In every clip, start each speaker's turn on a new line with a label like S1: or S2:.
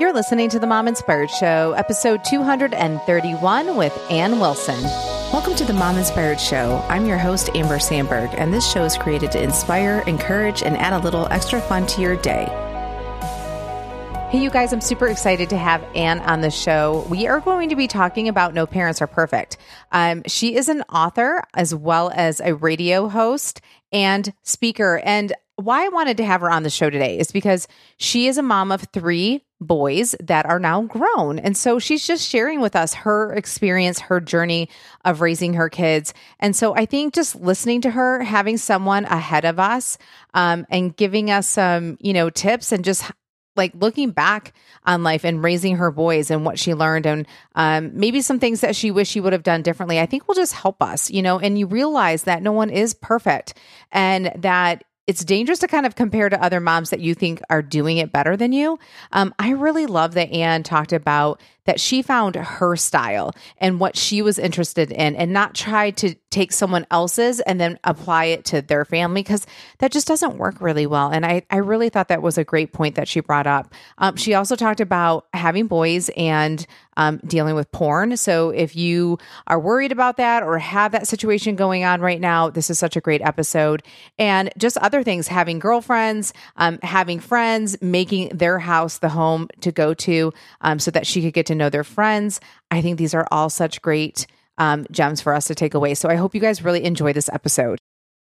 S1: You're listening to the Mom Inspired Show, episode 231 with Ann Wilson. Welcome to the Mom Inspired Show. I'm your host, Amber Sandberg, and this show is created to inspire, encourage, and add a little extra fun to your day. Hey, you guys, I'm super excited to have Ann on the show. We are going to be talking about No Parents Are Perfect. Um, she is an author as well as a radio host and speaker. And why I wanted to have her on the show today is because she is a mom of three boys that are now grown. And so she's just sharing with us her experience, her journey of raising her kids. And so I think just listening to her, having someone ahead of us um, and giving us some, you know, tips and just like looking back on life and raising her boys and what she learned and um, maybe some things that she wish she would have done differently i think will just help us you know and you realize that no one is perfect and that it's dangerous to kind of compare to other moms that you think are doing it better than you. Um, I really love that Ann talked about that she found her style and what she was interested in and not try to take someone else's and then apply it to their family because that just doesn't work really well. And I, I really thought that was a great point that she brought up. Um, she also talked about having boys and um, dealing with porn. So if you are worried about that or have that situation going on right now, this is such a great episode. And just other things having girlfriends, um, having friends, making their house the home to go to um, so that she could get to know their friends. I think these are all such great um, gems for us to take away. So I hope you guys really enjoy this episode.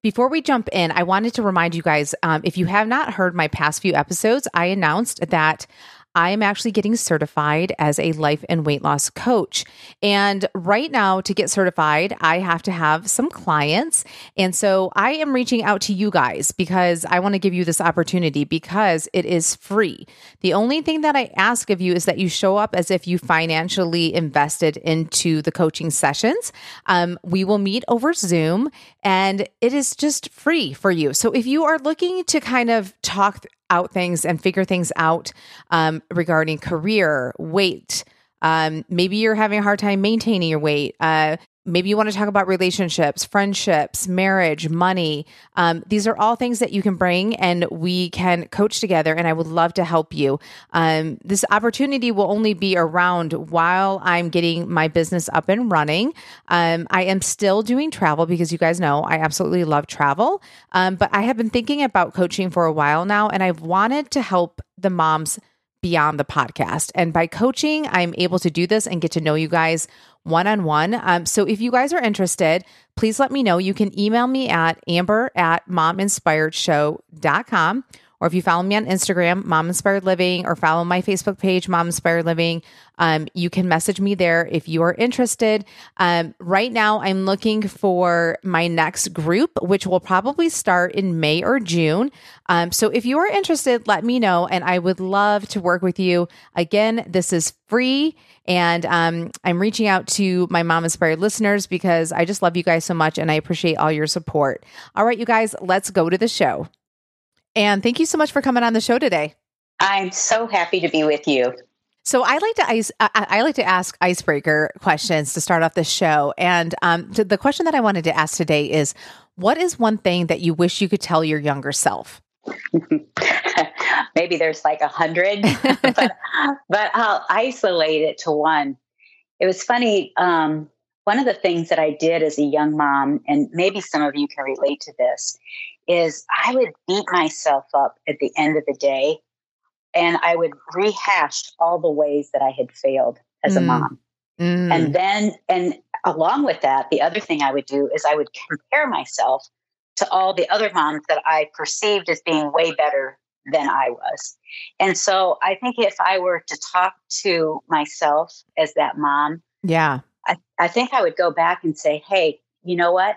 S1: Before we jump in, I wanted to remind you guys um, if you have not heard my past few episodes, I announced that I am actually getting certified as a life and weight loss coach. And right now, to get certified, I have to have some clients. And so I am reaching out to you guys because I want to give you this opportunity because it is free. The only thing that I ask of you is that you show up as if you financially invested into the coaching sessions. Um, we will meet over Zoom and it is just free for you. So if you are looking to kind of talk out things and figure things out um, regarding career, weight. Um, maybe you're having a hard time maintaining your weight. Uh, maybe you want to talk about relationships, friendships, marriage, money. Um, these are all things that you can bring and we can coach together. And I would love to help you. Um, this opportunity will only be around while I'm getting my business up and running. Um, I am still doing travel because you guys know I absolutely love travel. Um, but I have been thinking about coaching for a while now and I've wanted to help the moms beyond the podcast. And by coaching, I'm able to do this and get to know you guys one on one. So if you guys are interested, please let me know. You can email me at amber at mominspiredshow.com. Or if you follow me on Instagram, Mom Inspired Living, or follow my Facebook page, Mom Inspired Living, um, you can message me there if you are interested. Um, right now, I'm looking for my next group, which will probably start in May or June. Um, so if you are interested, let me know, and I would love to work with you. Again, this is free. And um, I'm reaching out to my mom inspired listeners because I just love you guys so much and I appreciate all your support. All right, you guys, let's go to the show. And thank you so much for coming on the show today.
S2: I'm so happy to be with you.
S1: So I like to ice, I, I, like to ask icebreaker questions to start off the show. And um, the question that I wanted to ask today is, what is one thing that you wish you could tell your younger self?
S2: maybe there's like a hundred, but, but I'll isolate it to one. It was funny. Um, one of the things that I did as a young mom, and maybe some of you can relate to this, is I would beat myself up at the end of the day and I would rehash all the ways that I had failed as mm. a mom. Mm. And then, and along with that, the other thing I would do is I would compare myself to all the other moms that I perceived as being way better than I was. And so I think if I were to talk to myself as that mom,
S1: yeah,
S2: I, I think I would go back and say, hey, you know what?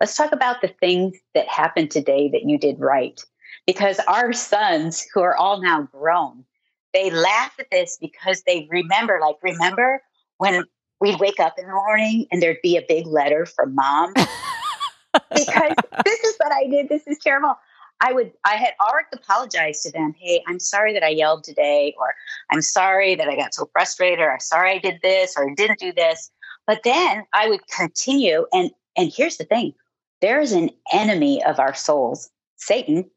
S2: Let's talk about the things that happened today that you did right. Because our sons, who are all now grown, they laugh at this because they remember, like, remember when we'd wake up in the morning and there'd be a big letter from mom? because this is what I did. This is terrible. I would I had already apologized to them. Hey, I'm sorry that I yelled today, or I'm sorry that I got so frustrated, or I'm sorry I did this or didn't do this. But then I would continue and and here's the thing. There is an enemy of our souls, Satan,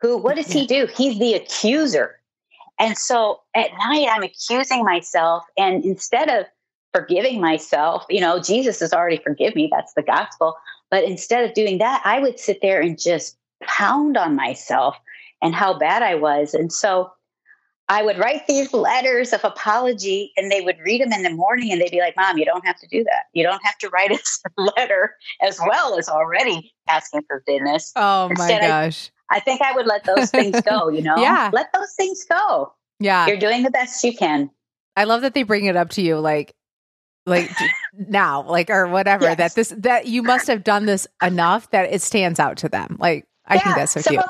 S2: who what does he do? He's the accuser. And so at night, I'm accusing myself. And instead of forgiving myself, you know, Jesus has already forgiven me. That's the gospel. But instead of doing that, I would sit there and just pound on myself and how bad I was. And so I would write these letters of apology and they would read them in the morning and they'd be like, Mom, you don't have to do that. You don't have to write us a letter as well as already asking for forgiveness.
S1: Oh Instead, my gosh.
S2: I, I, think I would let those things go, you know?
S1: yeah.
S2: Let those things go.
S1: Yeah.
S2: You're doing the best you can.
S1: I love that they bring it up to you like like now, like or whatever, yes. that this that you must have done this enough that it stands out to them. Like I yeah, think that's so cute.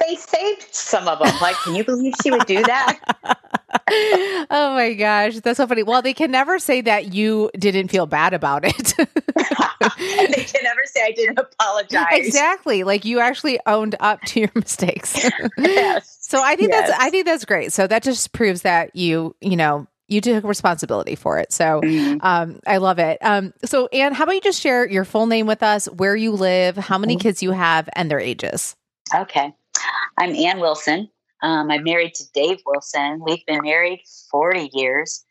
S2: They saved some of them. Like, can you believe she would do that?
S1: oh my gosh, that's so funny. Well, they can never say that you didn't feel bad about it.
S2: they can never say I didn't apologize.
S1: Exactly. Like you actually owned up to your mistakes. yes. So I think yes. that's I think that's great. So that just proves that you, you know, you took responsibility for it. So mm-hmm. um, I love it. Um, so, Ann, how about you just share your full name with us, where you live, how many mm-hmm. kids you have, and their ages?
S2: Okay. I'm Ann Wilson. Um, I'm married to Dave Wilson. We've been married 40 years.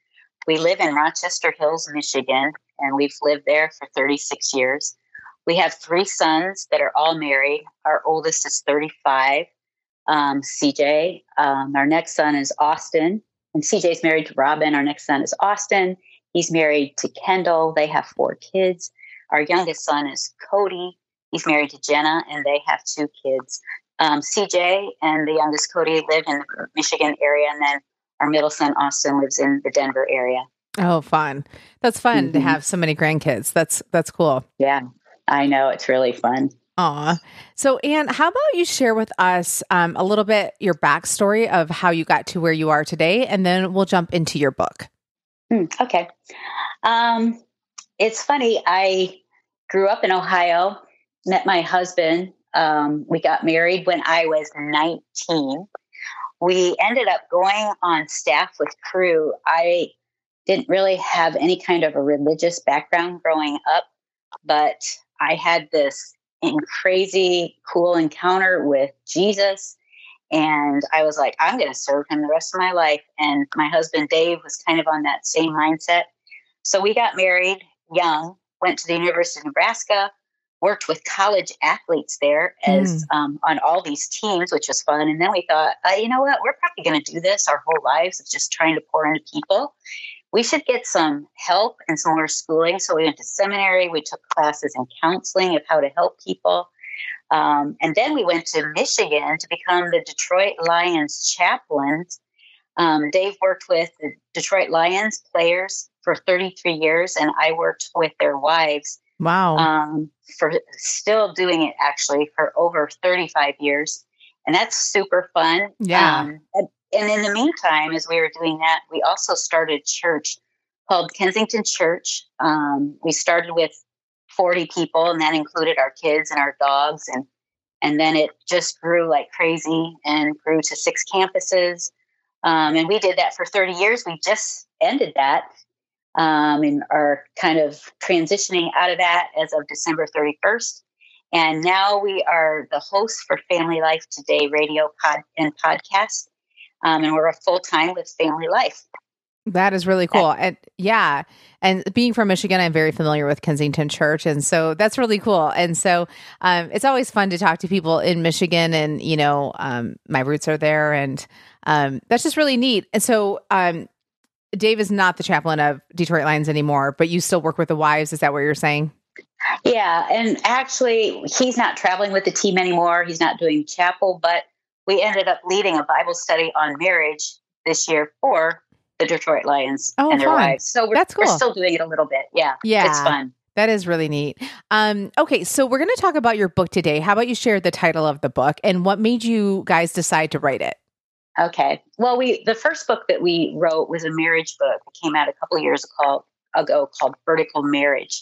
S2: We live in Rochester Hills, Michigan, and we've lived there for 36 years. We have three sons that are all married. Our oldest is 35, um, CJ. Um, our next son is Austin, and CJ's married to Robin. Our next son is Austin. He's married to Kendall. They have four kids. Our youngest son is Cody. He's married to Jenna, and they have two kids um, CJ and the youngest Cody live in the Michigan area, and then our middle son Austin lives in the Denver area.
S1: Oh, fun! That's fun mm-hmm. to have so many grandkids. That's that's cool.
S2: Yeah, I know it's really fun.
S1: Aw. So, Ann, how about you share with us um, a little bit your backstory of how you got to where you are today, and then we'll jump into your book.
S2: Mm, okay. Um, it's funny. I grew up in Ohio, met my husband um, we got married when I was 19. We ended up going on staff with Cru. I didn't really have any kind of a religious background growing up, but I had this crazy cool encounter with Jesus. And I was like, I'm going to serve him the rest of my life. And my husband, Dave, was kind of on that same mindset. So we got married young, went to the University of Nebraska, worked with college athletes there as mm. um, on all these teams, which was fun. And then we thought, uh, you know what, we're probably going to do this our whole lives of just trying to pour into people. We should get some help and some more schooling. So we went to seminary. We took classes in counseling of how to help people. Um, and then we went to Michigan to become the Detroit Lions chaplain. Um, Dave worked with the Detroit Lions players for 33 years, and I worked with their wives
S1: Wow.
S2: Um, for still doing it actually for over 35 years. And that's super fun.
S1: Yeah. Um,
S2: and, and in the meantime, as we were doing that, we also started church called Kensington Church. Um, we started with 40 people, and that included our kids and our dogs. And, and then it just grew like crazy and grew to six campuses. Um, and we did that for 30 years. We just ended that um, and are kind of transitioning out of that as of December 31st. And now we are the host for Family Life Today radio pod and podcast. Um, and we're a full time with Family Life.
S1: That is really cool. And yeah. And being from Michigan, I'm very familiar with Kensington Church. And so that's really cool. And so um, it's always fun to talk to people in Michigan. And, you know, um, my roots are there. And um, that's just really neat. And so um, Dave is not the chaplain of Detroit Lions anymore, but you still work with the wives. Is that what you're saying?
S2: Yeah. And actually, he's not traveling with the team anymore. He's not doing chapel, but we ended up leading a Bible study on marriage this year for the Detroit Lions oh, and their fun. wives. So we're, That's cool. we're still doing it a little bit. Yeah. Yeah. It's fun.
S1: That is really neat. Um, okay, so we're going to talk about your book today. How about you share the title of the book and what made you guys decide to write it?
S2: Okay. Well, we the first book that we wrote was a marriage book that came out a couple years ago, ago called Vertical Marriage.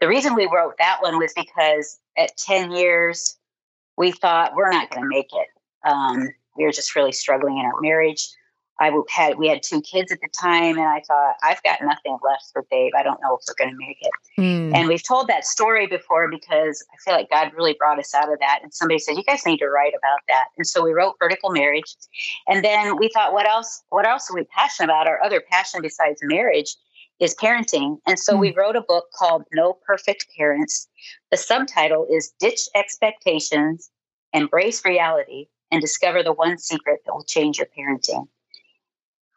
S2: The reason we wrote that one was because at 10 years, we thought we're not going to make it. Um, we were just really struggling in our marriage. I had we had two kids at the time, and I thought I've got nothing left for Dave. I don't know if we're going to make it. Mm. And we've told that story before because I feel like God really brought us out of that. And somebody said you guys need to write about that, and so we wrote Vertical Marriage. And then we thought, what else? What else are we passionate about? Our other passion besides marriage is parenting. And so mm. we wrote a book called No Perfect Parents. The subtitle is Ditch Expectations, Embrace Reality, and Discover the One Secret That Will Change Your Parenting.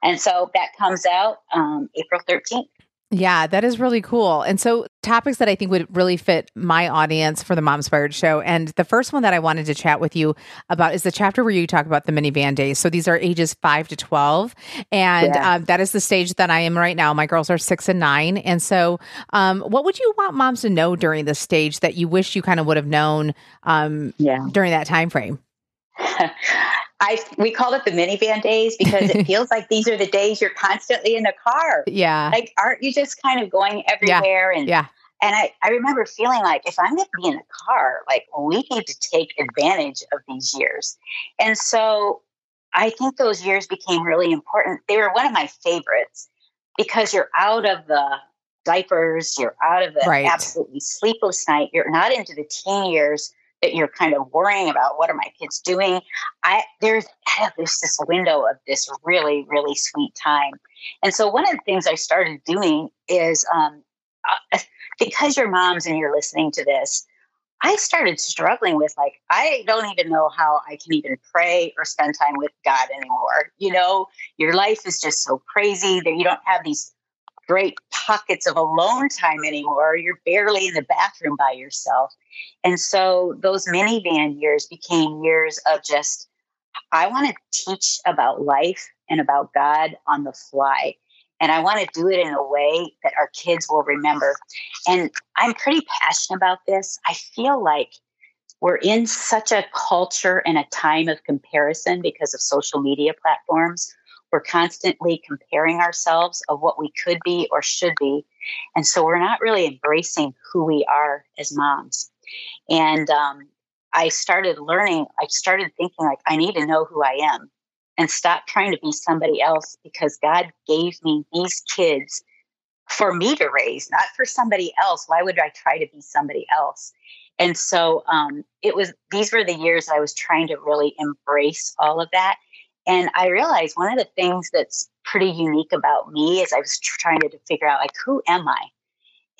S2: And so that comes out um, April 13th.
S1: Yeah, that is really cool. And so, topics that I think would really fit my audience for the Momspired show. And the first one that I wanted to chat with you about is the chapter where you talk about the minivan days. So, these are ages five to 12. And yeah. um, that is the stage that I am right now. My girls are six and nine. And so, um, what would you want moms to know during this stage that you wish you kind of would have known um, yeah. during that time frame?
S2: I we call it the minivan days because it feels like these are the days you're constantly in the car.
S1: Yeah.
S2: Like aren't you just kind of going everywhere
S1: yeah. and yeah.
S2: And I, I remember feeling like if I'm going to be in the car, like we need to take advantage of these years. And so I think those years became really important. They were one of my favorites because you're out of the diapers, you're out of the right. absolutely sleepless night, you're not into the teen years that you're kind of worrying about what are my kids doing? I there's there's this window of this really really sweet time. And so one of the things i started doing is um, because you're moms and you're listening to this i started struggling with like i don't even know how i can even pray or spend time with god anymore. You know your life is just so crazy that you don't have these great pockets of alone time anymore. You're barely in the bathroom by yourself. And so those minivan years became years of just, I want to teach about life and about God on the fly. And I want to do it in a way that our kids will remember. And I'm pretty passionate about this. I feel like we're in such a culture and a time of comparison because of social media platforms we're constantly comparing ourselves of what we could be or should be. And so we're not really embracing who we are as moms. And um, I started learning, I started thinking like, I need to know who I am and stop trying to be somebody else because God gave me these kids for me to raise, not for somebody else. Why would I try to be somebody else? And so um, it was, these were the years I was trying to really embrace all of that and I realized one of the things that's pretty unique about me is I was trying to figure out like who am I?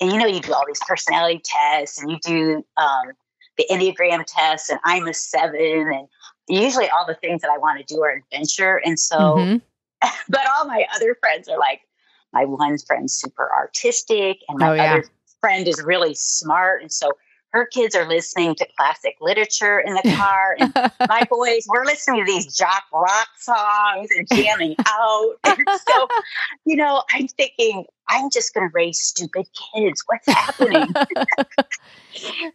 S2: And you know, you do all these personality tests and you do um, the Enneagram tests, and I'm a seven, and usually all the things that I want to do are adventure. And so, mm-hmm. but all my other friends are like, my one friend's super artistic, and my oh, yeah. other friend is really smart. And so her kids are listening to classic literature in the car and my boys we're listening to these jock rock songs and jamming out. And so you know i'm thinking i'm just going to raise stupid kids. What's happening?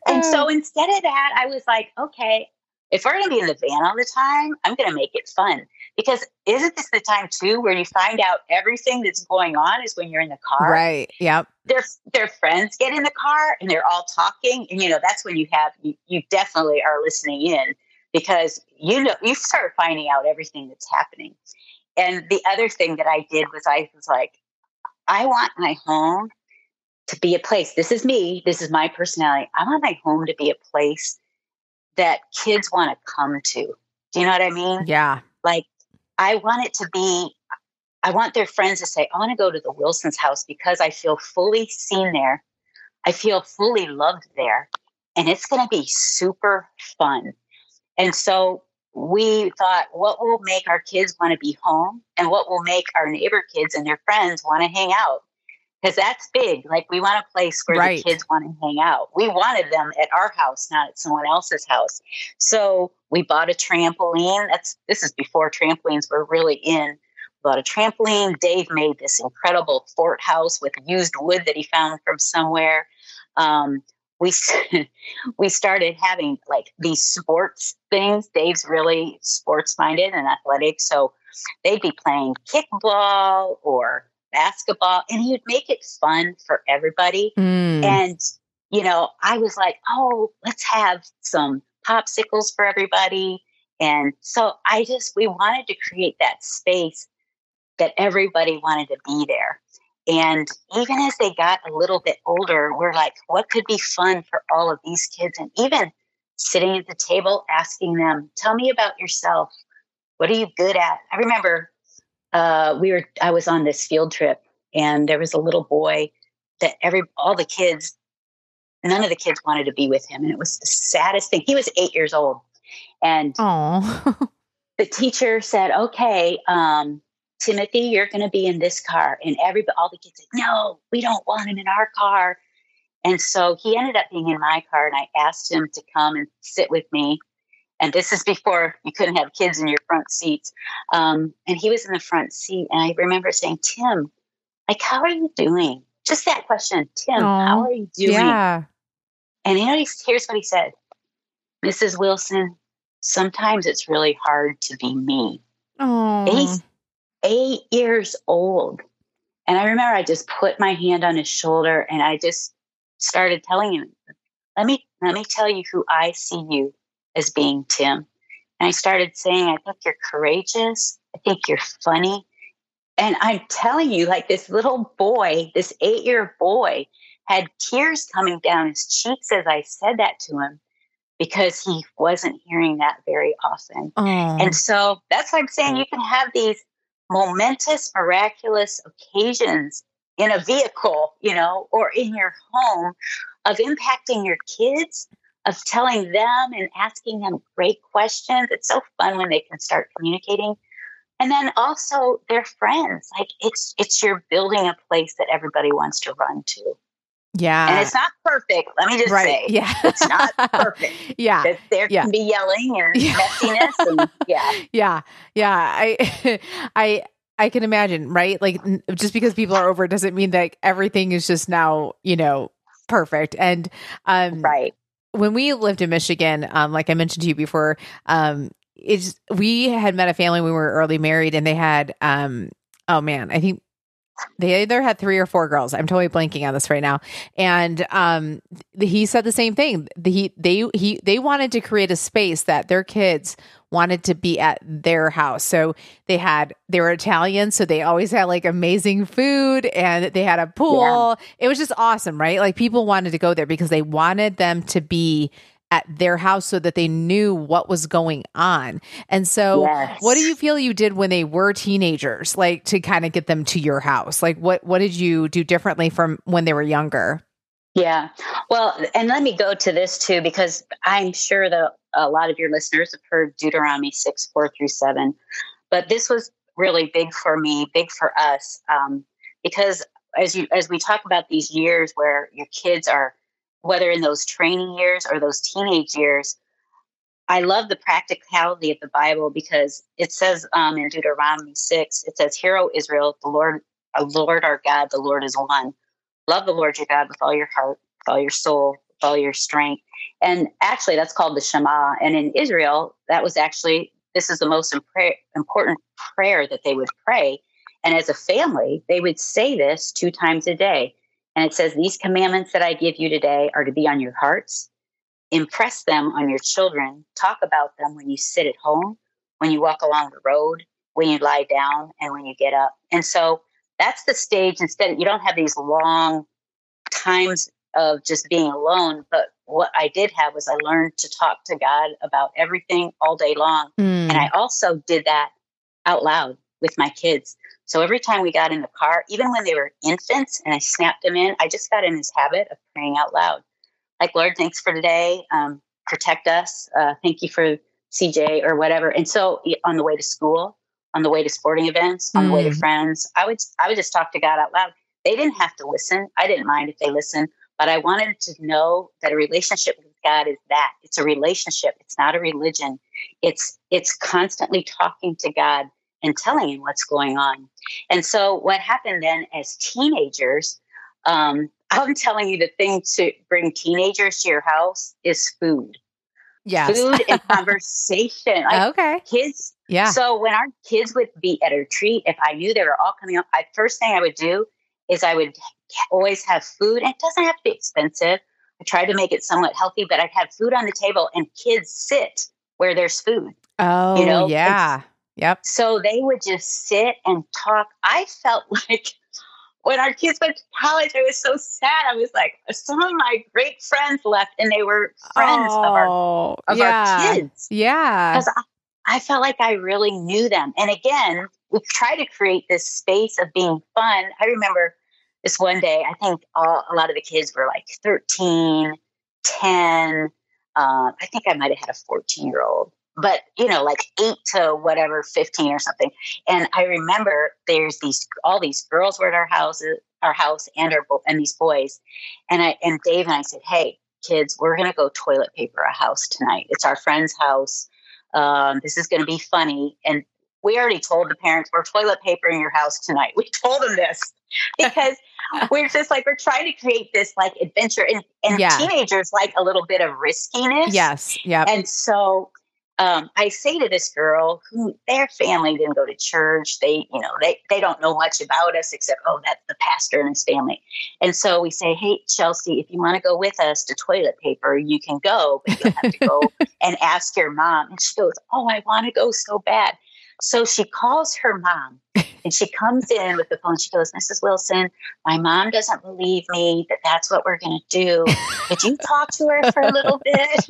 S2: And so uh. instead of that i was like okay if we're going to be in the van all the time i'm going to make it fun. Because isn't this the time too where you find out everything that's going on is when you're in the car?
S1: Right yep.
S2: Their their friends get in the car and they're all talking and you know that's when you have you, you definitely are listening in because you know you start finding out everything that's happening. And the other thing that i did was i was like i want my home to be a place. This is me this is my personality. I want my home to be a place that kids want to come to do you know what i mean
S1: yeah
S2: like I want it to be, I want their friends to say, I want to go to the Wilson's house because I feel fully seen there. I feel fully loved there. And it's going to be super fun. And so we thought, what will make our kids want to be home and what will make our neighbor kids and their friends want to hang out? Because that's big. Like we want a place where right. the kids want to hang out. We wanted them at our house, not at someone else's house. So we bought a trampoline. That's this is before trampolines were really in. Bought a trampoline. Dave made this incredible fort house with used wood that he found from somewhere. Um, we we started having like these sports things. Dave's really sports minded and athletic, so they'd be playing kickball or basketball and he would make it fun for everybody. Mm. And, you know, I was like, oh, let's have some popsicles for everybody. And so I just, we wanted to create that space that everybody wanted to be there. And even as they got a little bit older, we're like, what could be fun for all of these kids? And even sitting at the table asking them, tell me about yourself. What are you good at? I remember uh, we were, I was on this field trip and there was a little boy that every, all the kids, none of the kids wanted to be with him. And it was the saddest thing. He was eight years old. And the teacher said, okay, um, Timothy, you're going to be in this car. And everybody, all the kids said, no, we don't want him in our car. And so he ended up being in my car, and I asked him to come and sit with me. And this is before you couldn't have kids in your front seats. Um, and he was in the front seat. And I remember saying, Tim, like, how are you doing? Just that question, Tim, Aww, how are you doing? Yeah. And you know, here's what he said Mrs. Wilson, sometimes it's really hard to be me.
S1: Oh.
S2: He's eight years old. And I remember I just put my hand on his shoulder and I just started telling him, let me let me tell you who I see you as being, Tim. And I started saying, I think you're courageous. I think you're funny. And I'm telling you, like this little boy, this eight year boy, had tears coming down his cheeks as I said that to him because he wasn't hearing that very often. And so that's why I'm saying you can have these momentous, miraculous occasions in a vehicle, you know, or in your home of impacting your kids, of telling them and asking them great questions. It's so fun when they can start communicating. And then also their friends. Like it's it's you're building a place that everybody wants to run to.
S1: Yeah.
S2: And it's not perfect. Let me just right. say.
S1: Yeah.
S2: It's not perfect.
S1: yeah.
S2: There
S1: yeah.
S2: can be yelling and yeah. messiness and yeah.
S1: Yeah. Yeah. I I I can imagine, right? Like just because people are over doesn't mean that everything is just now, you know, perfect. And um
S2: right.
S1: When we lived in Michigan, um, like I mentioned to you before, um, we had met a family when we were early married and they had um oh man, I think they either had three or four girls. I'm totally blanking on this right now. And um, he said the same thing. He they he they wanted to create a space that their kids wanted to be at their house. So they had they were Italian, so they always had like amazing food and they had a pool. Yeah. It was just awesome, right? Like people wanted to go there because they wanted them to be at their house so that they knew what was going on. And so, yes. what do you feel you did when they were teenagers, like to kind of get them to your house? Like, what what did you do differently from when they were younger?
S2: Yeah. Well, and let me go to this too, because I'm sure that a lot of your listeners have heard Deuteronomy 6, 4 through 7. But this was really big for me, big for us, um, because as you as we talk about these years where your kids are whether in those training years or those teenage years, I love the practicality of the Bible because it says um, in Deuteronomy 6, it says, Hear, O Israel, the Lord, uh, Lord our God, the Lord is one. Love the Lord your God with all your heart, with all your soul, with all your strength. And actually, that's called the Shema. And in Israel, that was actually, this is the most important prayer that they would pray. And as a family, they would say this two times a day. And it says, These commandments that I give you today are to be on your hearts. Impress them on your children. Talk about them when you sit at home, when you walk along the road, when you lie down, and when you get up. And so that's the stage. Instead, you don't have these long times of just being alone. But what I did have was I learned to talk to God about everything all day long. Mm. And I also did that out loud with my kids. So every time we got in the car, even when they were infants and I snapped them in, I just got in this habit of praying out loud. Like, Lord, thanks for today. Um, protect us. Uh, thank you for CJ or whatever. And so on the way to school, on the way to sporting events, on mm. the way to mm. friends, I would I would just talk to God out loud. They didn't have to listen. I didn't mind if they listened, but I wanted to know that a relationship with God is that. It's a relationship. It's not a religion. It's it's constantly talking to God and telling him what's going on. And so, what happened then as teenagers, um, I'm telling you, the thing to bring teenagers to your house is food.
S1: Yes.
S2: Food and conversation.
S1: Like okay.
S2: Kids.
S1: Yeah.
S2: So when our kids would be at a retreat, if I knew they were all coming up, I first thing I would do is I would always have food. And it doesn't have to be expensive. I tried to make it somewhat healthy, but I'd have food on the table and kids sit where there's food.
S1: Oh, you know, yeah. Yep.
S2: So they would just sit and talk. I felt like when our kids went to college, I was so sad. I was like, some of my great friends left, and they were friends oh, of our of
S1: yeah.
S2: our kids.
S1: Yeah,
S2: because I, I felt like I really knew them. And again, we try to create this space of being fun. I remember this one day. I think all, a lot of the kids were like 13, 10. Uh, I think I might have had a 14 year old but you know like 8 to whatever 15 or something. And i remember there's these all these girls were at our houses our house and our and these boys. And i and dave and i said hey kids we're going to go toilet paper a house tonight. It's our friend's house. Um, this is going to be funny. And we already told the parents we're toilet papering your house tonight. We told them this because we're just like we're trying to create this like adventure. And, and yeah. teenagers like a little bit of riskiness.
S1: Yes. Yeah
S2: and so um, I say to this girl who their family didn't go to church. They, you know, they, they don't know much about us except, oh, that's the pastor and his family. And so we say, hey, Chelsea, if you want to go with us to toilet paper, you can go, but you'll have to go and ask your mom. And she goes, oh, I want to go so bad. So she calls her mom and she comes in with the phone. She goes, Mrs. Wilson, my mom doesn't believe me that that's what we're going to do. Could you talk to her for a little bit?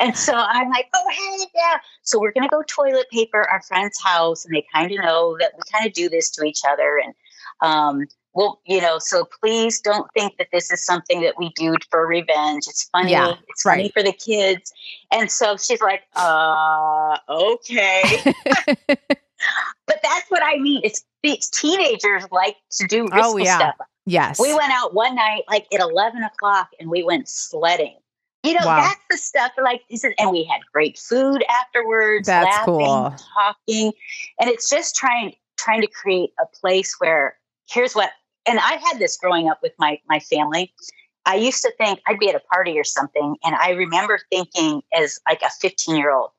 S2: And so I'm like, oh, hey, yeah. So we're going to go toilet paper our friend's house. And they kind of know that we kind of do this to each other. And, um, well, you know, so please don't think that this is something that we do for revenge. It's funny. Yeah, it's funny right. for the kids. And so she's like, uh, okay. but that's what I mean. It's, it's teenagers like to do oh, risky oh, yeah. stuff.
S1: Yes.
S2: We went out one night, like at 11 o'clock, and we went sledding. You know, wow. that's the stuff like this is, and we had great food afterwards,
S1: that's
S2: laughing,
S1: cool.
S2: talking. And it's just trying trying to create a place where here's what and I had this growing up with my my family. I used to think I'd be at a party or something, and I remember thinking as like a 15 year old,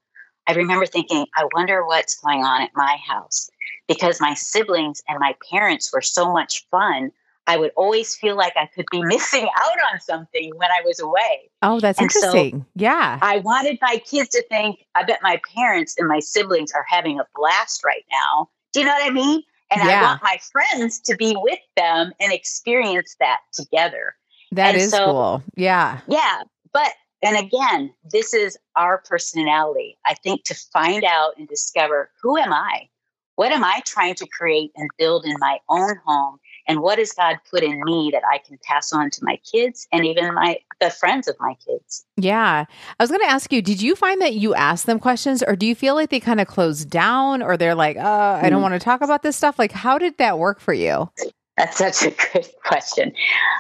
S2: I remember thinking, I wonder what's going on at my house because my siblings and my parents were so much fun. I would always feel like I could be missing out on something when I was away.
S1: Oh, that's and interesting. So yeah.
S2: I wanted my kids to think, I bet my parents and my siblings are having a blast right now. Do you know what I mean? And yeah. I want my friends to be with them and experience that together.
S1: That
S2: and
S1: is so, cool. Yeah.
S2: Yeah. But, and again, this is our personality. I think to find out and discover who am I? What am I trying to create and build in my own home? and what has God put in me that I can pass on to my kids and even my the friends of my kids.
S1: Yeah. I was going to ask you, did you find that you asked them questions or do you feel like they kind of closed down or they're like, "Uh, I don't mm. want to talk about this stuff?" Like how did that work for you?
S2: That's such a good question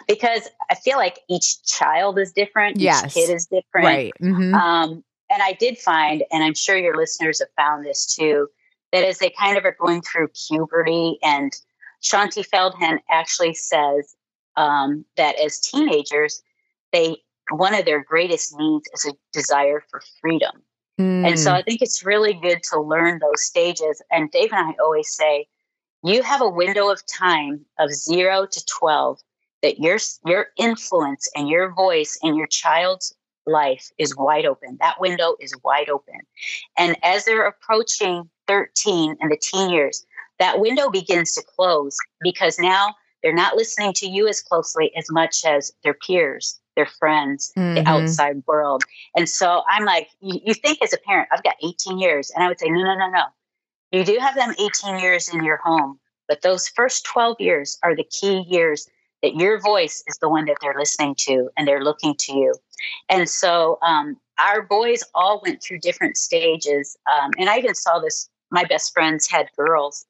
S2: because I feel like each child is different.
S1: Yes.
S2: Each kid is different.
S1: Right. Mm-hmm.
S2: Um, and I did find, and I'm sure your listeners have found this too, that as they kind of are going through puberty and Shaunti Feldhahn actually says um, that as teenagers, they one of their greatest needs is a desire for freedom. Mm. And so hmm. I think it's really good to learn those stages. And Dave and I always say, you have a window of time of zero to 12 that your, your influence and your voice in your child's life is wide open. That window is wide open. And as they're approaching 13 and the teen years, that window begins to close because now they're not listening to you as closely as much as their peers, their friends, mm-hmm. the outside world. And so I'm like, you, you, think as a parent, I've got 18 years. And I would say, no, no, no, no. You do have them 18 years in your home, but those first 12 years are the key years that your voice is the one that they're listening to and they're looking to you. And so um, our boys all went through different stages. Um, and I even saw this, my best friends had girls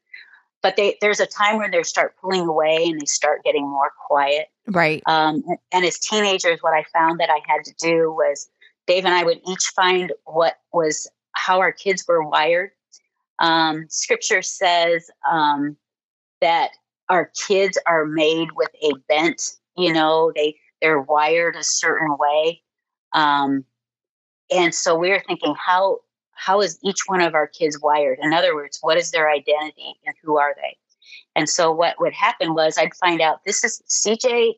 S2: but they, there's a time when they start pulling away and they start getting more quiet.
S1: Right.
S2: Um, and as teenagers, what I found that I had to do was Dave and I would each find what was how our kids were wired. Um, scripture says um, that our kids are made with a bent. You know, they they're wired a certain way. Um, and so we are thinking, how how is each one of our kids wired? In other words, what is their identity and who are they? And so what would happen was I'd find out this is CJ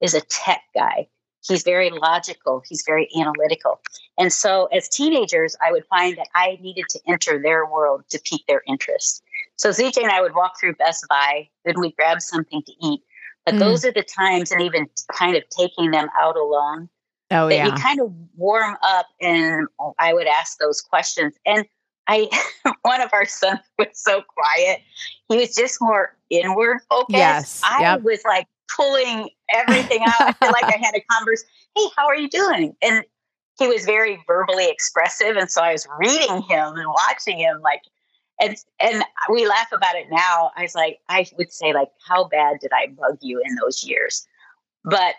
S2: is a tech guy. He's very logical. He's very analytical. And so as teenagers, I would find that I needed to enter their world to pique their interest. So CJ and I would walk through Best Buy, then we'd grab something to eat. But mm. those are the times, and even kind of taking them out alone,
S1: oh, that yeah.
S2: you kind of warm up and I would ask those questions. And I, one of our sons was so quiet. He was just more inward focused.
S1: Yes.
S2: I yep. was like pulling everything out. I feel like I had a converse. Hey, how are you doing? And he was very verbally expressive. And so I was reading him and watching him like, and and we laugh about it now. I was like, I would say like, how bad did I bug you in those years? But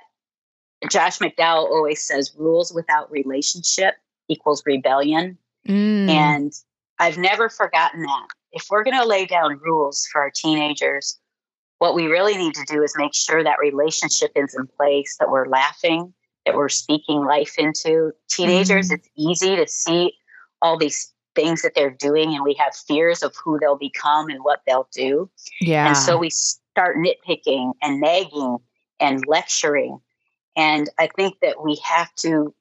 S2: Josh McDowell always says rules without relationship equals rebellion. Mm. And I've never forgotten that. If we're going to lay down rules for our teenagers, what we really need to do is make sure that relationship is in place, that we're laughing, that we're speaking life into. Teenagers, mm-hmm. it's easy to see all these things that they're doing, and we have fears of who they'll become and what they'll do.
S1: Yeah.
S2: And so we start nitpicking and nagging and lecturing. And I think that we have to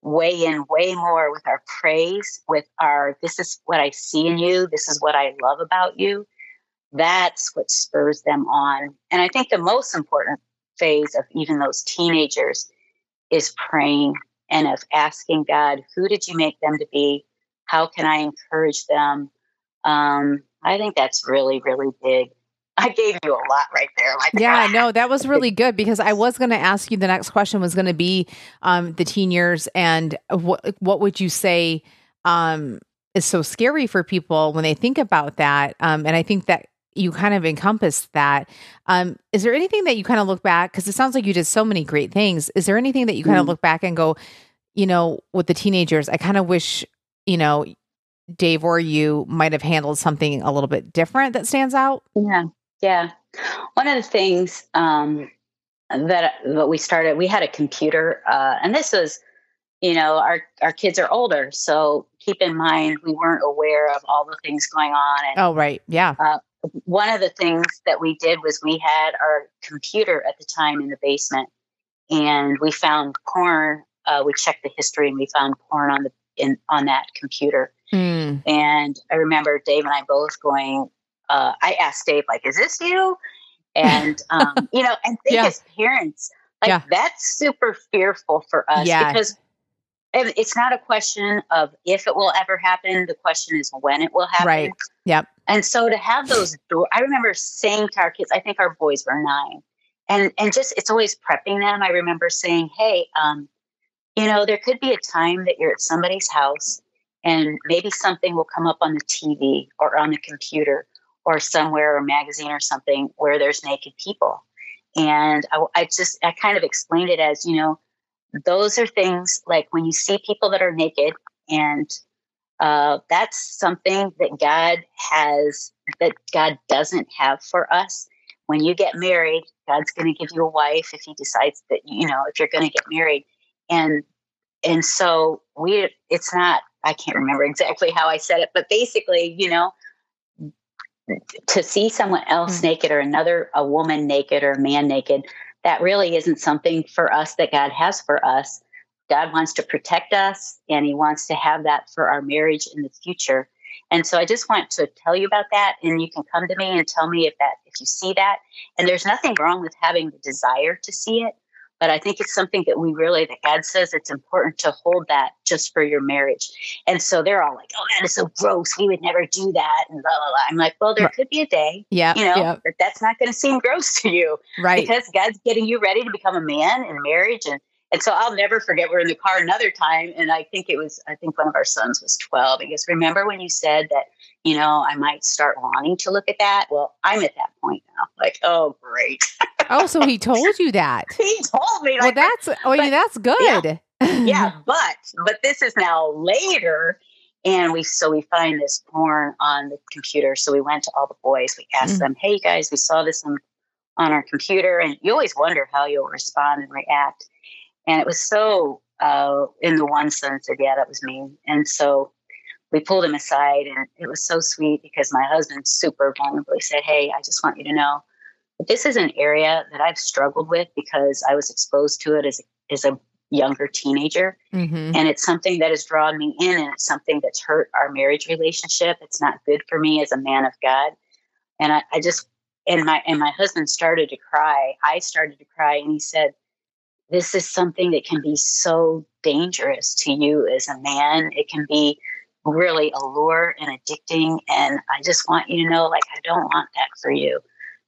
S2: weigh in way more with our praise, with our, this is what I see in you, this is what I love about you. That's what spurs them on. And I think the most important phase of even those teenagers is praying and of asking God, who did you make them to be? How can I encourage them? Um, I think that's really, really big. I gave you a lot right there. Like,
S1: yeah, no, that was really good because I was going to ask you. The next question was going to be um, the teen years, and what what would you say um, is so scary for people when they think about that? Um, and I think that you kind of encompassed that. Um, is there anything that you kind of look back because it sounds like you did so many great things? Is there anything that you kind of look back and go, you know, with the teenagers, I kind of wish, you know, Dave or you might have handled something a little bit different that stands out?
S2: Yeah. Yeah. One of the things um, that what we started, we had a computer, uh, and this was, you know, our our kids are older, so keep in mind we weren't aware of all the things going on.
S1: And, oh, right, yeah.
S2: Uh, one of the things that we did was we had our computer at the time in the basement, and we found porn. Uh, we checked the history, and we found porn on the in on that computer. Mm. And I remember Dave and I both going, uh, I asked Dave, like, is this you? And, um, you know, and think yeah. as parents, like, yeah. that's super fearful for us yeah. because it's not a question of if it will ever happen. The question is when it will happen.
S1: Right. Yep.
S2: And so to have those I remember saying to our kids, I think our boys were nine, and and just it's always prepping them. I remember saying, hey, um, you know, there could be a time that you're at somebody's house, and maybe something will come up on the TV or on the computer, or somewhere or magazine or something where there's naked people. And I, I just, I kind of explained it as, you know, those are things like when you see people that are naked and uh, that's something that God has, that God doesn't have for us. When you get married, God's going to give you a wife if He decides that you know if you're going to get married, and and so we. It's not. I can't remember exactly how I said it, but basically, you know, to see someone else mm-hmm. naked or another a woman naked or a man naked that really isn't something for us that god has for us god wants to protect us and he wants to have that for our marriage in the future and so i just want to tell you about that and you can come to me and tell me if that if you see that and there's nothing wrong with having the desire to see it but I think it's something that we really, that God says it's important to hold that just for your marriage. And so they're all like, oh, that is so gross. We would never do that. And blah, blah, blah. I'm like, well, there could be a day,
S1: yeah,
S2: you know, that that's not going to seem gross to you.
S1: Right.
S2: Because God's getting you ready to become a man in marriage. And, and so I'll never forget we're in the car another time. And I think it was, I think one of our sons was 12. He goes, remember when you said that, you know, I might start wanting to look at that? Well, I'm at that point now. Like, oh, great.
S1: oh, so he told you that?
S2: he told me.
S1: Like, well, that's oh, but, that's good.
S2: Yeah, yeah, but but this is now later, and we so we find this porn on the computer. So we went to all the boys. We asked mm-hmm. them, "Hey guys, we saw this on on our computer," and you always wonder how you'll respond and react. And it was so uh, in the one son said, "Yeah, that was me," and so we pulled him aside, and it was so sweet because my husband super vulnerably said, "Hey, I just want you to know." But this is an area that I've struggled with because I was exposed to it as as a younger teenager. Mm-hmm. And it's something that has drawn me in and it's something that's hurt our marriage relationship. It's not good for me as a man of God. And I, I just and my and my husband started to cry. I started to cry and he said, This is something that can be so dangerous to you as a man. It can be really allure and addicting. And I just want you to know, like, I don't want that for you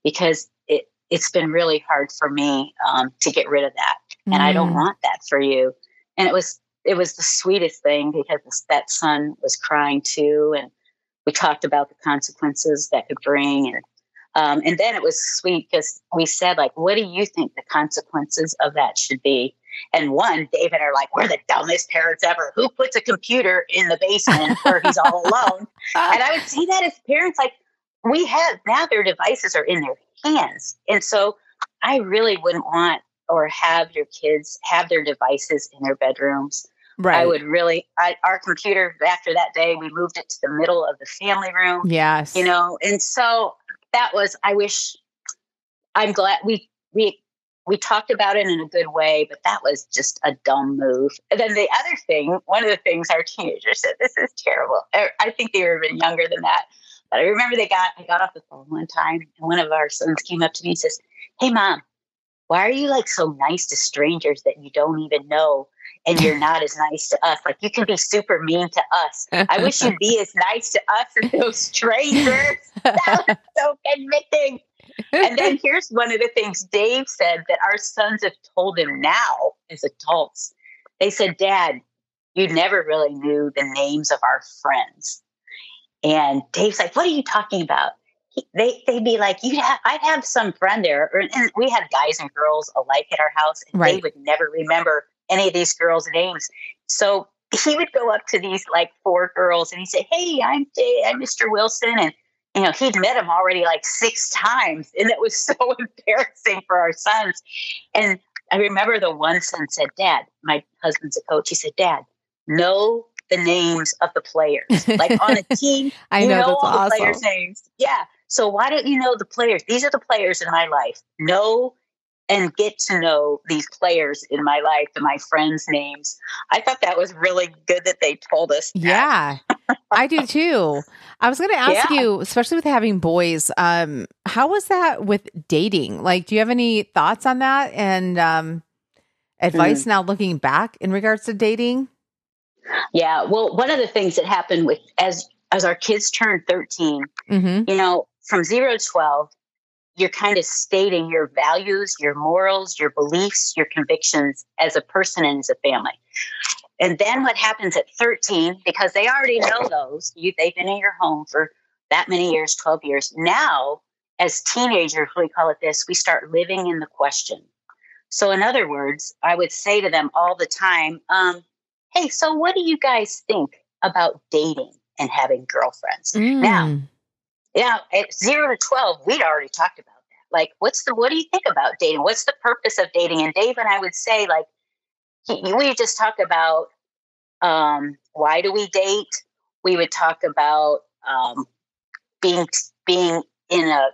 S2: because it it's been really hard for me um, to get rid of that and mm. I don't mm. want that for you. And it was it was the sweetest thing because that son was crying too, and we talked about the consequences that could bring, and um, and then it was sweet because we said like, what do you think the consequences of that should be? And one, David are like, we're the dumbest parents ever. Who puts a computer in the basement where he's all alone? and I would see that as parents, like, we have now their devices are in their hands. And so I really wouldn't want or have your kids have their devices in their bedrooms. Right. I would really, I, our computer after that day, we moved it to the middle of the family room.
S1: Yes.
S2: You know, and so that was, I wish, I'm glad we, we, we talked about it in a good way, but that was just a dumb move. And then the other thing, one of the things our teenagers said, this is terrible. I think they were even younger than that. But I remember they got, I got off the phone one time and one of our sons came up to me and says, Hey mom, why are you like so nice to strangers that you don't even know and you're not as nice to us like you can be super mean to us i wish you'd be as nice to us as those strangers that was so convicting and then here's one of the things dave said that our sons have told him now as adults they said dad you never really knew the names of our friends and dave's like what are you talking about they they'd be like, you have, I'd have some friend there, and we had guys and girls alike at our house, and right. they would never remember any of these girls' names. So he would go up to these like four girls and he'd say, "Hey, I'm Jay, I'm Mr. Wilson," and you know he'd met him already like six times, and it was so embarrassing for our sons. And I remember the one son said, "Dad, my husband's a coach." He said, "Dad, know the names of the players. Like on a team, I know, know all awesome. the players' names. Yeah. So why don't you know the players? These are the players in my life. Know and get to know these players in my life and my friends' names. I thought that was really good that they told us.
S1: That. Yeah, I do too. I was going to ask yeah. you, especially with having boys, um, how was that with dating? Like, do you have any thoughts on that and um, advice mm. now looking back in regards to dating?
S2: Yeah, well, one of the things that happened with as as our kids turned 13, mm-hmm. you know, from zero to 12, you're kind of stating your values, your morals, your beliefs, your convictions as a person and as a family. And then what happens at 13, because they already know those, you, they've been in your home for that many years, 12 years. Now, as teenagers, we call it this, we start living in the question. So, in other words, I would say to them all the time, um, hey, so what do you guys think about dating and having girlfriends? Mm. Now, yeah, at zero to 12, we'd already talked about that. Like, what's the, what do you think about dating? What's the purpose of dating? And Dave and I would say, like, he, we just talk about um, why do we date? We would talk about um, being, being in a,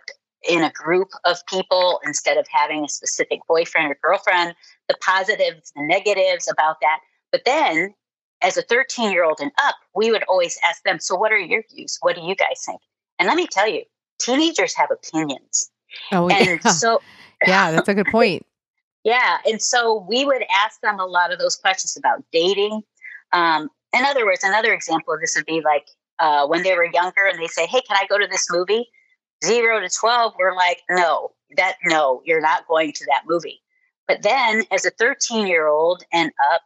S2: in a group of people instead of having a specific boyfriend or girlfriend, the positives, the negatives about that. But then as a 13 year old and up, we would always ask them, So, what are your views? What do you guys think? And let me tell you, teenagers have opinions.
S1: Oh, and yeah. so yeah, that's a good point.
S2: yeah, and so we would ask them a lot of those questions about dating. Um, in other words, another example of this would be like uh, when they were younger and they say, "Hey, can I go to this movie?" Zero to twelve, we're like, "No, that no, you're not going to that movie." But then, as a thirteen-year-old and up,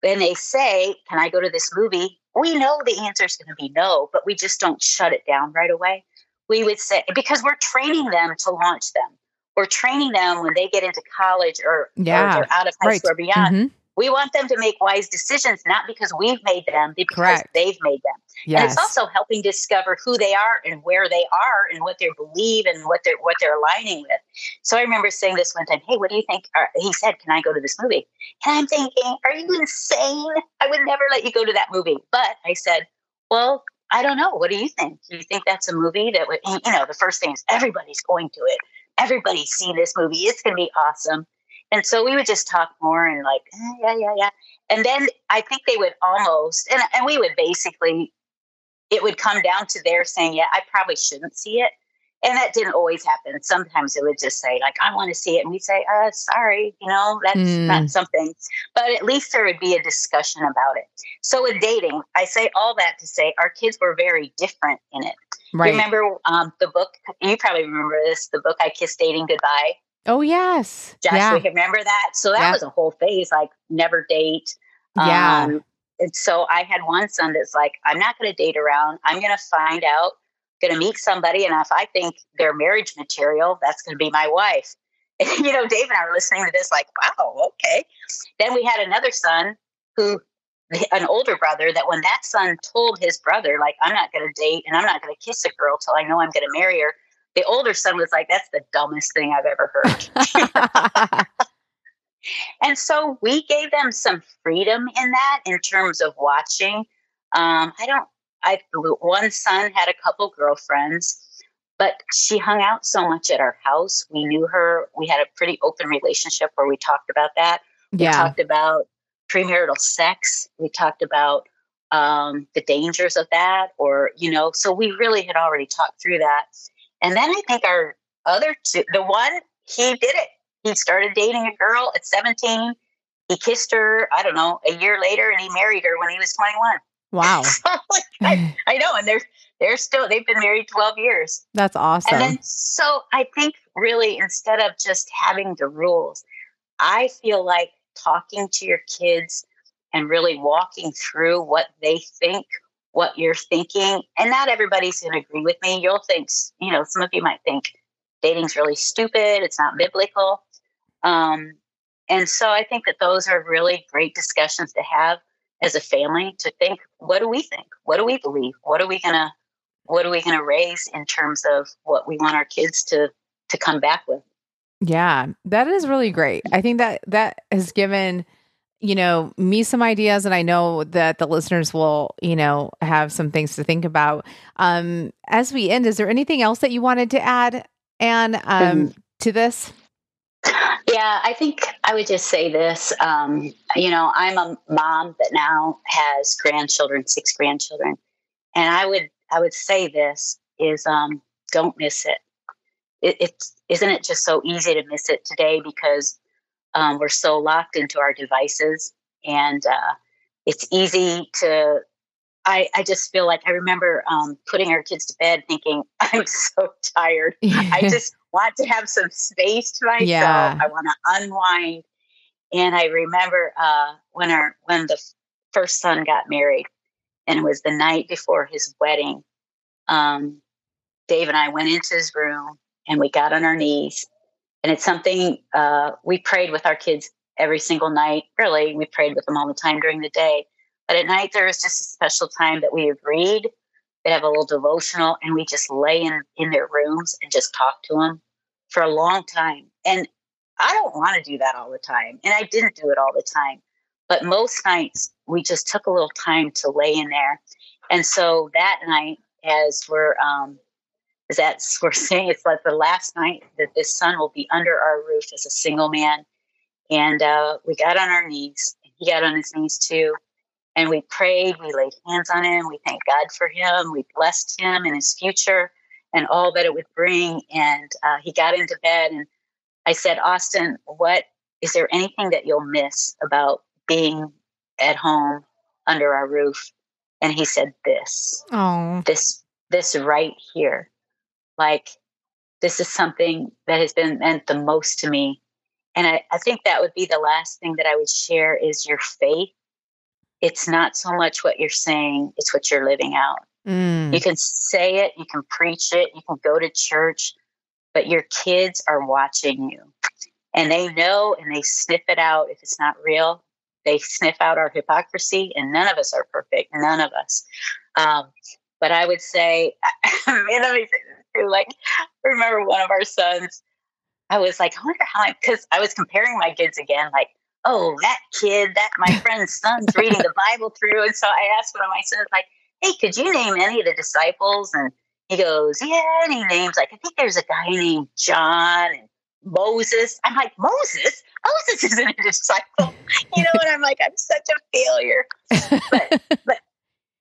S2: when they say, Can I go to this movie? We know the answer is going to be no, but we just don't shut it down right away. We would say, because we're training them to launch them. We're training them when they get into college or, yeah, or they're out of high right. school or beyond. Mm-hmm. We want them to make wise decisions, not because we've made them, because Correct. they've made them. Yes. And it's also helping discover who they are and where they are and what they believe and what they're what they're aligning with. So I remember saying this one time, "Hey, what do you think?" he said, "Can I go to this movie?" And I'm thinking, "Are you insane? I would never let you go to that movie." But I said, "Well, I don't know. What do you think? Do you think that's a movie that would, you know, the first thing is everybody's going to it. Everybody's seen this movie. It's going to be awesome." And so we would just talk more and like, eh, yeah, yeah, yeah. And then I think they would almost, and, and we would basically, it would come down to their saying, yeah, I probably shouldn't see it. And that didn't always happen. Sometimes it would just say, like, I want to see it. And we'd say, uh, sorry, you know, that's mm. not something. But at least there would be a discussion about it. So with dating, I say all that to say our kids were very different in it. Right. remember um, the book? You probably remember this, the book I Kissed Dating Goodbye.
S1: Oh yes,
S2: Josh, yeah. remember that. So that yeah. was a whole phase, like never date.
S1: Yeah. Um,
S2: and so I had one son that's like, I'm not going to date around. I'm going to find out, going to meet somebody, and if I think they're marriage material, that's going to be my wife. And, you know, Dave and I were listening to this, like, wow, okay. Then we had another son who, an older brother, that when that son told his brother, like, I'm not going to date and I'm not going to kiss a girl till I know I'm going to marry her the older son was like, that's the dumbest thing I've ever heard. and so we gave them some freedom in that in terms of watching. Um, I don't, I, one son had a couple girlfriends, but she hung out so much at our house. We knew her. We had a pretty open relationship where we talked about that. We yeah. talked about premarital sex. We talked about um, the dangers of that, or, you know, so we really had already talked through that. And then I think our other two, the one, he did it. He started dating a girl at 17. He kissed her, I don't know, a year later, and he married her when he was 21.
S1: Wow.
S2: so, like, I, I, know. And they're, they're still, they've been married 12 years.
S1: That's awesome.
S2: And then, so I think really instead of just having the rules, I feel like talking to your kids and really walking through what they think what you're thinking. And not everybody's going to agree with me. You'll think, you know, some of you might think dating's really stupid, it's not biblical. Um, and so I think that those are really great discussions to have as a family to think, what do we think? What do we believe? What are we going to what are we going to raise in terms of what we want our kids to to come back with?
S1: Yeah, that is really great. I think that that has given you know, me some ideas, and I know that the listeners will, you know, have some things to think about. Um, as we end, is there anything else that you wanted to add, and um, mm-hmm. to this?
S2: Yeah, I think I would just say this. Um, you know, I'm a mom that now has grandchildren, six grandchildren, and I would I would say this is um, don't miss it. it. It's isn't it just so easy to miss it today because um, we're so locked into our devices, and uh, it's easy to. I, I just feel like I remember um, putting our kids to bed thinking, I'm so tired. I just want to have some space to myself. Yeah. I want to unwind. And I remember uh, when our when the first son got married, and it was the night before his wedding. Um, Dave and I went into his room and we got on our knees and it's something uh, we prayed with our kids every single night. Really, we prayed with them all the time during the day. But at night, there is just a special time that we have read. They have a little devotional, and we just lay in, in their rooms and just talk to them for a long time. And I don't want to do that all the time. And I didn't do it all the time. But most nights, we just took a little time to lay in there. And so that night, as we're um, is that we're saying it's like the last night that this son will be under our roof as a single man. And uh, we got on our knees. He got on his knees too. And we prayed. We laid hands on him. We thanked God for him. We blessed him and his future and all that it would bring. And uh, he got into bed. And I said, Austin, what is there anything that you'll miss about being at home under our roof? And he said, This.
S1: Oh.
S2: This this right here like this is something that has been meant the most to me. And I, I think that would be the last thing that i would share is your faith. It's not so much what you're saying it's what you're living out. Mm. you can say it you can preach it you can go to church but your kids are watching you. And they know and they sniff it out. If it's not real they sniff out our hypocrisy and none of us are perfect none of us. Um, but i would say like, I remember one of our sons, I was like, I wonder how I, because I was comparing my kids again, like, oh, that kid, that my friend's son's reading the Bible through. And so I asked one of my sons, like, hey, could you name any of the disciples? And he goes, yeah, any names? Like, I think there's a guy named John and Moses. I'm like, Moses? Moses isn't a disciple. You know, and I'm like, I'm such a failure. But but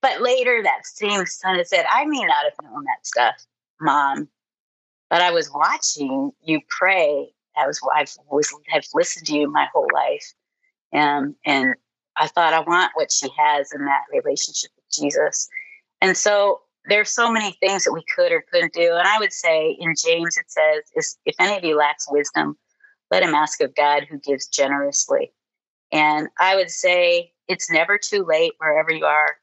S2: but later that same son said, I may not have known that stuff, mom, but I was watching you pray. I was I've was have listened to you my whole life. And and I thought I want what she has in that relationship with Jesus. And so there's so many things that we could or couldn't do. And I would say in James, it says, if any of you lacks wisdom, let him ask of God who gives generously. And I would say it's never too late wherever you are.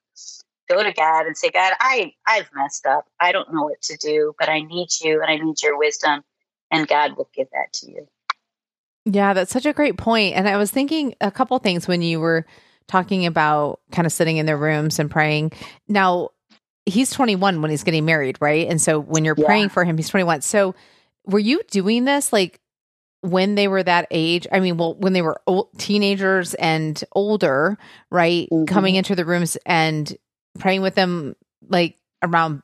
S2: Go to God and say, God, I, I've messed up. I don't know what to do, but I need you and I need your wisdom. And God will give that to you.
S1: Yeah, that's such a great point. And I was thinking a couple things when you were talking about kind of sitting in their rooms and praying. Now, he's 21 when he's getting married, right? And so when you're yeah. praying for him, he's 21. So were you doing this like when they were that age? I mean, well, when they were old, teenagers and older, right? Mm-hmm. Coming into the rooms and praying with them like around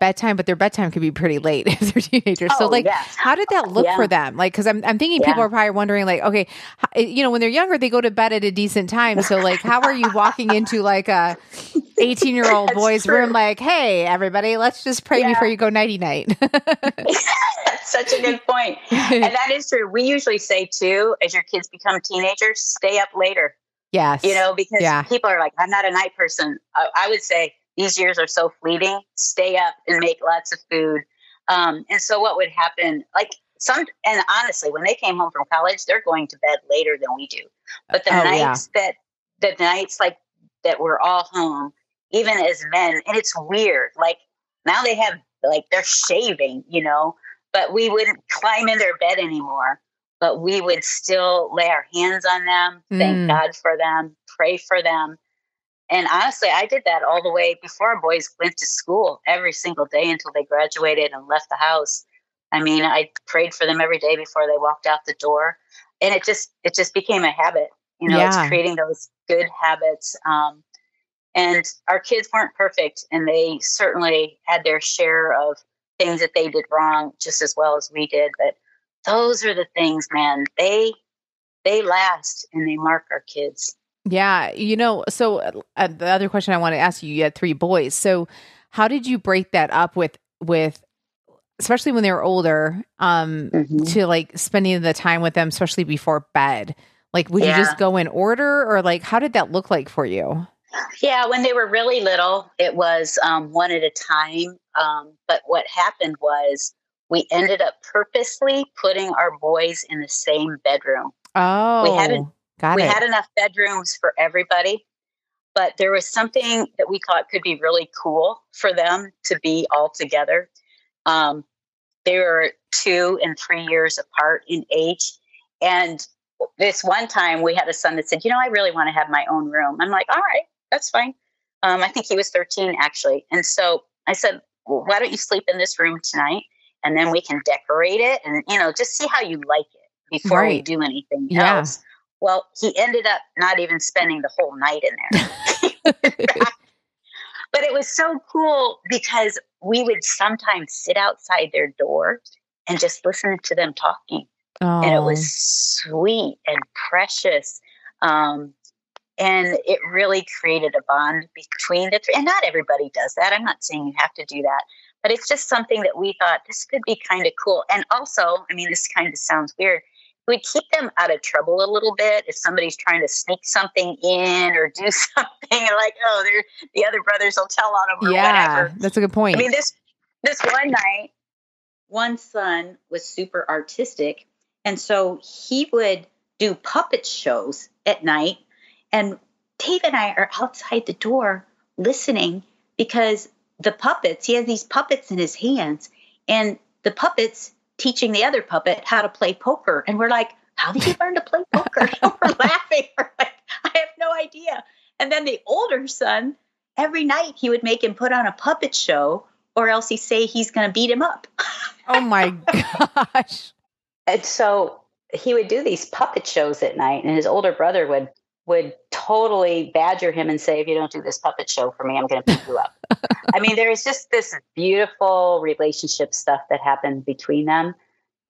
S1: bedtime, but their bedtime could be pretty late if they're teenagers. Oh, so, like, yes. how did that look yeah. for them? Like, because I'm I'm thinking yeah. people are probably wondering, like, okay, eh, you know, when they're younger, they go to bed at a decent time. So, like, how are you walking into like a 18 year old boy's true. room, like, hey, everybody, let's just pray yeah. before you go nighty night?
S2: That's such a good point, and that is true. We usually say too, as your kids become teenagers, stay up later.
S1: Yes,
S2: you know, because people are like, I'm not a night person. I, I would say these years are so fleeting. Stay up and make lots of food. Um, and so, what would happen? Like some, and honestly, when they came home from college, they're going to bed later than we do. But the oh, nights yeah. that the nights like that we're all home, even as men, and it's weird. Like now they have like they're shaving, you know, but we wouldn't climb in their bed anymore. But we would still lay our hands on them, thank mm. God for them, pray for them. And honestly, I did that all the way before our boys went to school every single day until they graduated and left the house. I mean, I prayed for them every day before they walked out the door. And it just it just became a habit. You know, yeah. it's creating those good habits. Um, and our kids weren't perfect and they certainly had their share of things that they did wrong just as well as we did. But those are the things, man, they they last and they mark our kids.
S1: Yeah, you know, so uh, the other question I want to ask you, you had three boys. So how did you break that up with with especially when they were older um mm-hmm. to like spending the time with them especially before bed? Like would yeah. you just go in order or like how did that look like for you?
S2: Yeah, when they were really little, it was um, one at a time. Um, but what happened was we ended up purposely putting our boys in the same bedroom.
S1: Oh,
S2: we had Got we it. had enough bedrooms for everybody, but there was something that we thought could be really cool for them to be all together. Um, they were two and three years apart in age. And this one time we had a son that said, You know, I really want to have my own room. I'm like, All right, that's fine. Um, I think he was 13 actually. And so I said, well, Why don't you sleep in this room tonight? And then we can decorate it and, you know, just see how you like it before right. we do anything yeah. else. Well, he ended up not even spending the whole night in there. but it was so cool because we would sometimes sit outside their door and just listen to them talking. Oh. And it was oh. sweet and precious. Um, and it really created a bond between the three. And not everybody does that. I'm not saying you have to do that, but it's just something that we thought this could be kind of cool. And also, I mean, this kind of sounds weird, We'd keep them out of trouble a little bit if somebody's trying to sneak something in or do something like oh they're the other brothers will tell on them or yeah whatever.
S1: that's a good point
S2: i mean this this one night one son was super artistic and so he would do puppet shows at night and dave and i are outside the door listening because the puppets he has these puppets in his hands and the puppets teaching the other puppet how to play poker. And we're like, how did you learn to play poker? we're laughing. We're like, I have no idea. And then the older son, every night he would make him put on a puppet show or else he'd say he's going to beat him up.
S1: oh my gosh.
S2: And so he would do these puppet shows at night and his older brother would would totally badger him and say, if you don't do this puppet show for me, I'm going to beat you up. I mean, there's just this beautiful relationship stuff that happened between them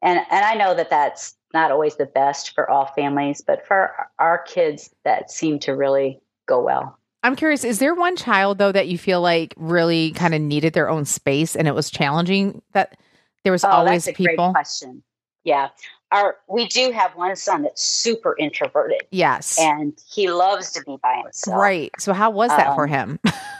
S2: and and I know that that's not always the best for all families, but for our kids, that seemed to really go well.
S1: I'm curious, is there one child though that you feel like really kind of needed their own space and it was challenging that there was
S2: oh,
S1: always
S2: that's a
S1: people?
S2: Great question. Yeah. Our we do have one son that's super introverted.
S1: Yes.
S2: And he loves to be by himself.
S1: Right. So how was that um, for him?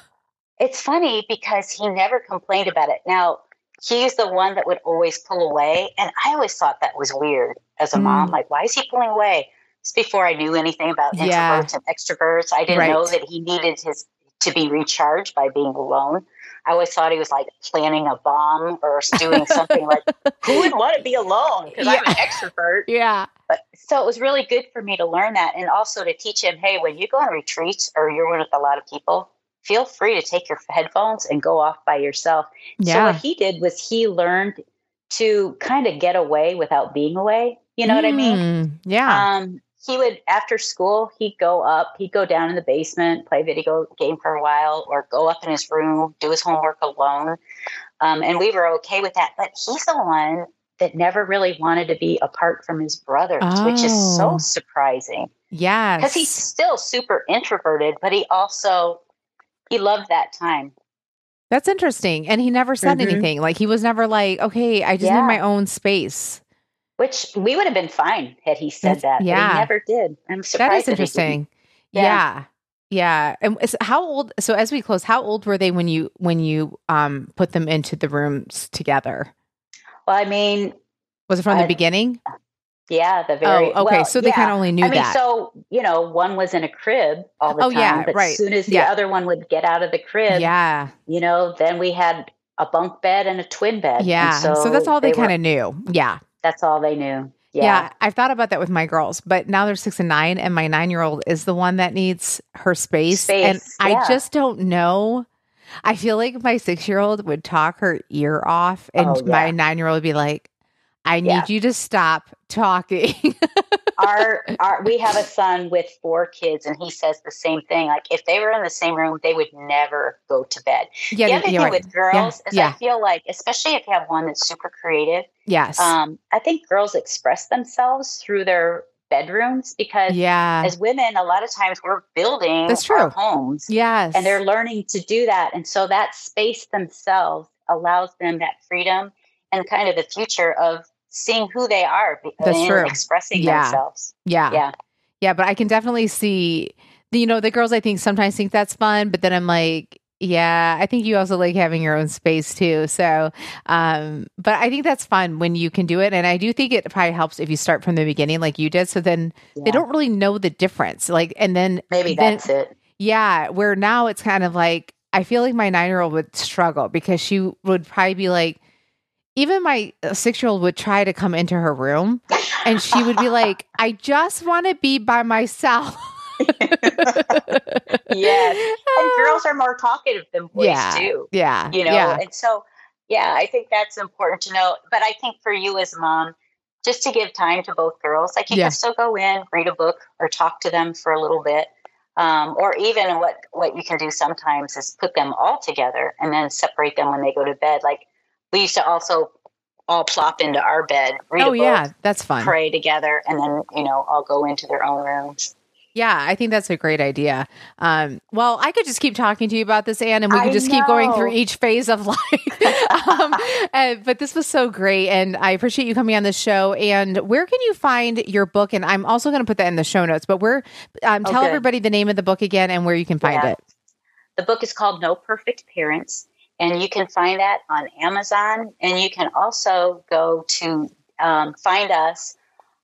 S2: it's funny because he never complained about it. Now, he's the one that would always pull away. And I always thought that was weird as a mm. mom. Like, why is he pulling away? It's before I knew anything about introverts yeah. and extroverts. I didn't right. know that he needed his to be recharged by being alone. I always thought he was like planning a bomb or doing something like, who would want to be alone? Because yeah. I'm an extrovert.
S1: Yeah.
S2: But so it was really good for me to learn that and also to teach him, hey, when you go on retreats or you're with a lot of people, feel free to take your headphones and go off by yourself. Yeah. So what he did was he learned to kind of get away without being away. You know mm, what I mean?
S1: Mm, yeah.
S2: Um, he would after school he'd go up he'd go down in the basement play video game for a while or go up in his room do his homework alone um, and we were okay with that but he's the one that never really wanted to be apart from his brothers oh. which is so oh. surprising
S1: yeah
S2: because he's still super introverted but he also he loved that time.
S1: That's interesting. And he never said mm-hmm. anything. Like he was never like, okay, I just yeah. need my own space.
S2: Which we would have been fine had he said That's, that. Yeah. he never did. I'm surprised.
S1: That is interesting. Yeah. yeah. Yeah. And how old so as we close, how old were they when you when you um put them into the rooms together?
S2: Well, I mean
S1: was it from the beginning?
S2: Yeah, the very.
S1: Oh, okay. Well, so they yeah. kind of only knew
S2: I mean,
S1: that.
S2: So you know, one was in a crib all the
S1: oh,
S2: time.
S1: Yeah,
S2: but
S1: right.
S2: as soon as the
S1: yeah.
S2: other one would get out of the crib,
S1: yeah,
S2: you know, then we had a bunk bed and a twin bed.
S1: Yeah. So, so, that's all they, they kind of knew. Yeah.
S2: That's all they knew. Yeah.
S1: yeah. I've thought about that with my girls, but now they're six and nine, and my nine year old is the one that needs her space.
S2: space
S1: and
S2: yeah.
S1: I just don't know. I feel like my six year old would talk her ear off, and oh, yeah. my nine year old would be like, I need you to stop talking.
S2: our, our, we have a son with four kids, and he says the same thing. Like if they were in the same room, they would never go to bed. Yeah, the other thing right. with girls yeah. is yeah. I feel like, especially if you have one that's super creative.
S1: Yes.
S2: Um, I think girls express themselves through their bedrooms because
S1: yeah.
S2: as women, a lot of times we're building
S1: That's true.
S2: our homes.
S1: Yes.
S2: And they're learning to do that. And so that space themselves allows them that freedom and kind of the future of seeing who they are
S1: That's and true.
S2: expressing
S1: yeah.
S2: themselves.
S1: Yeah.
S2: Yeah.
S1: Yeah. But I can definitely see, you know, the girls I think sometimes think that's fun, but then I'm like, yeah, I think you also like having your own space too. So, um, but I think that's fun when you can do it. And I do think it probably helps if you start from the beginning like you did. So then yeah. they don't really know the difference. Like, and then
S2: maybe
S1: then,
S2: that's it.
S1: Yeah. Where now it's kind of like, I feel like my nine year old would struggle because she would probably be like, even my uh, six year old would try to come into her room and she would be like, I just want to be by myself.
S2: yes. And girls are more talkative than boys
S1: yeah,
S2: too.
S1: Yeah.
S2: You know,
S1: yeah.
S2: and so, yeah, I think that's important to know. But I think for you as a mom, just to give time to both girls, like you yeah. can still go in, read a book, or talk to them for a little bit. Um, or even what what you can do sometimes is put them all together and then separate them when they go to bed. Like we used to also all plop into our bed, read
S1: oh,
S2: book,
S1: yeah, that's fun.
S2: Pray together, and then you know all go into their own rooms.
S1: Yeah, I think that's a great idea. Um, well, I could just keep talking to you about this, Ann, and we could just keep going through each phase of life. um, and, but this was so great, and I appreciate you coming on the show. And where can you find your book? And I'm also going to put that in the show notes. But where? Um, tell oh, everybody the name of the book again and where you can find yeah. it.
S2: The book is called No Perfect Parents and you can find that on Amazon. And you can also go to um, find us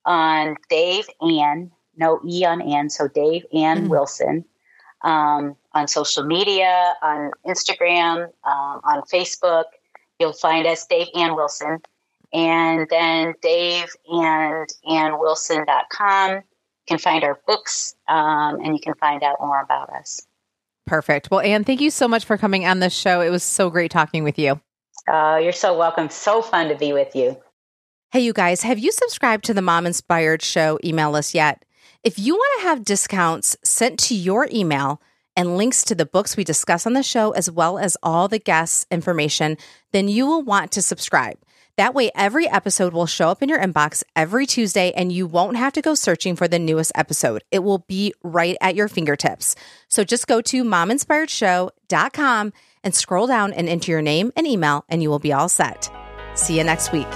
S2: on Dave Ann, no E on Ann, so Dave Ann mm-hmm. Wilson um, on social media, on Instagram, um, on Facebook. You'll find us, Dave Ann Wilson. And then Dave and AnnWilson.com. You can find our books um, and you can find out more about us.
S1: Perfect. Well, Ann, thank you so much for coming on this show. It was so great talking with you.
S2: Oh, you're so welcome. So fun to be with you.
S1: Hey, you guys, have you subscribed to the Mom Inspired Show email list yet? If you want to have discounts sent to your email and links to the books we discuss on the show, as well as all the guests' information, then you will want to subscribe. That way, every episode will show up in your inbox every Tuesday and you won't have to go searching for the newest episode. It will be right at your fingertips. So just go to mominspiredshow.com and scroll down and enter your name and email, and you will be all set. See you next week.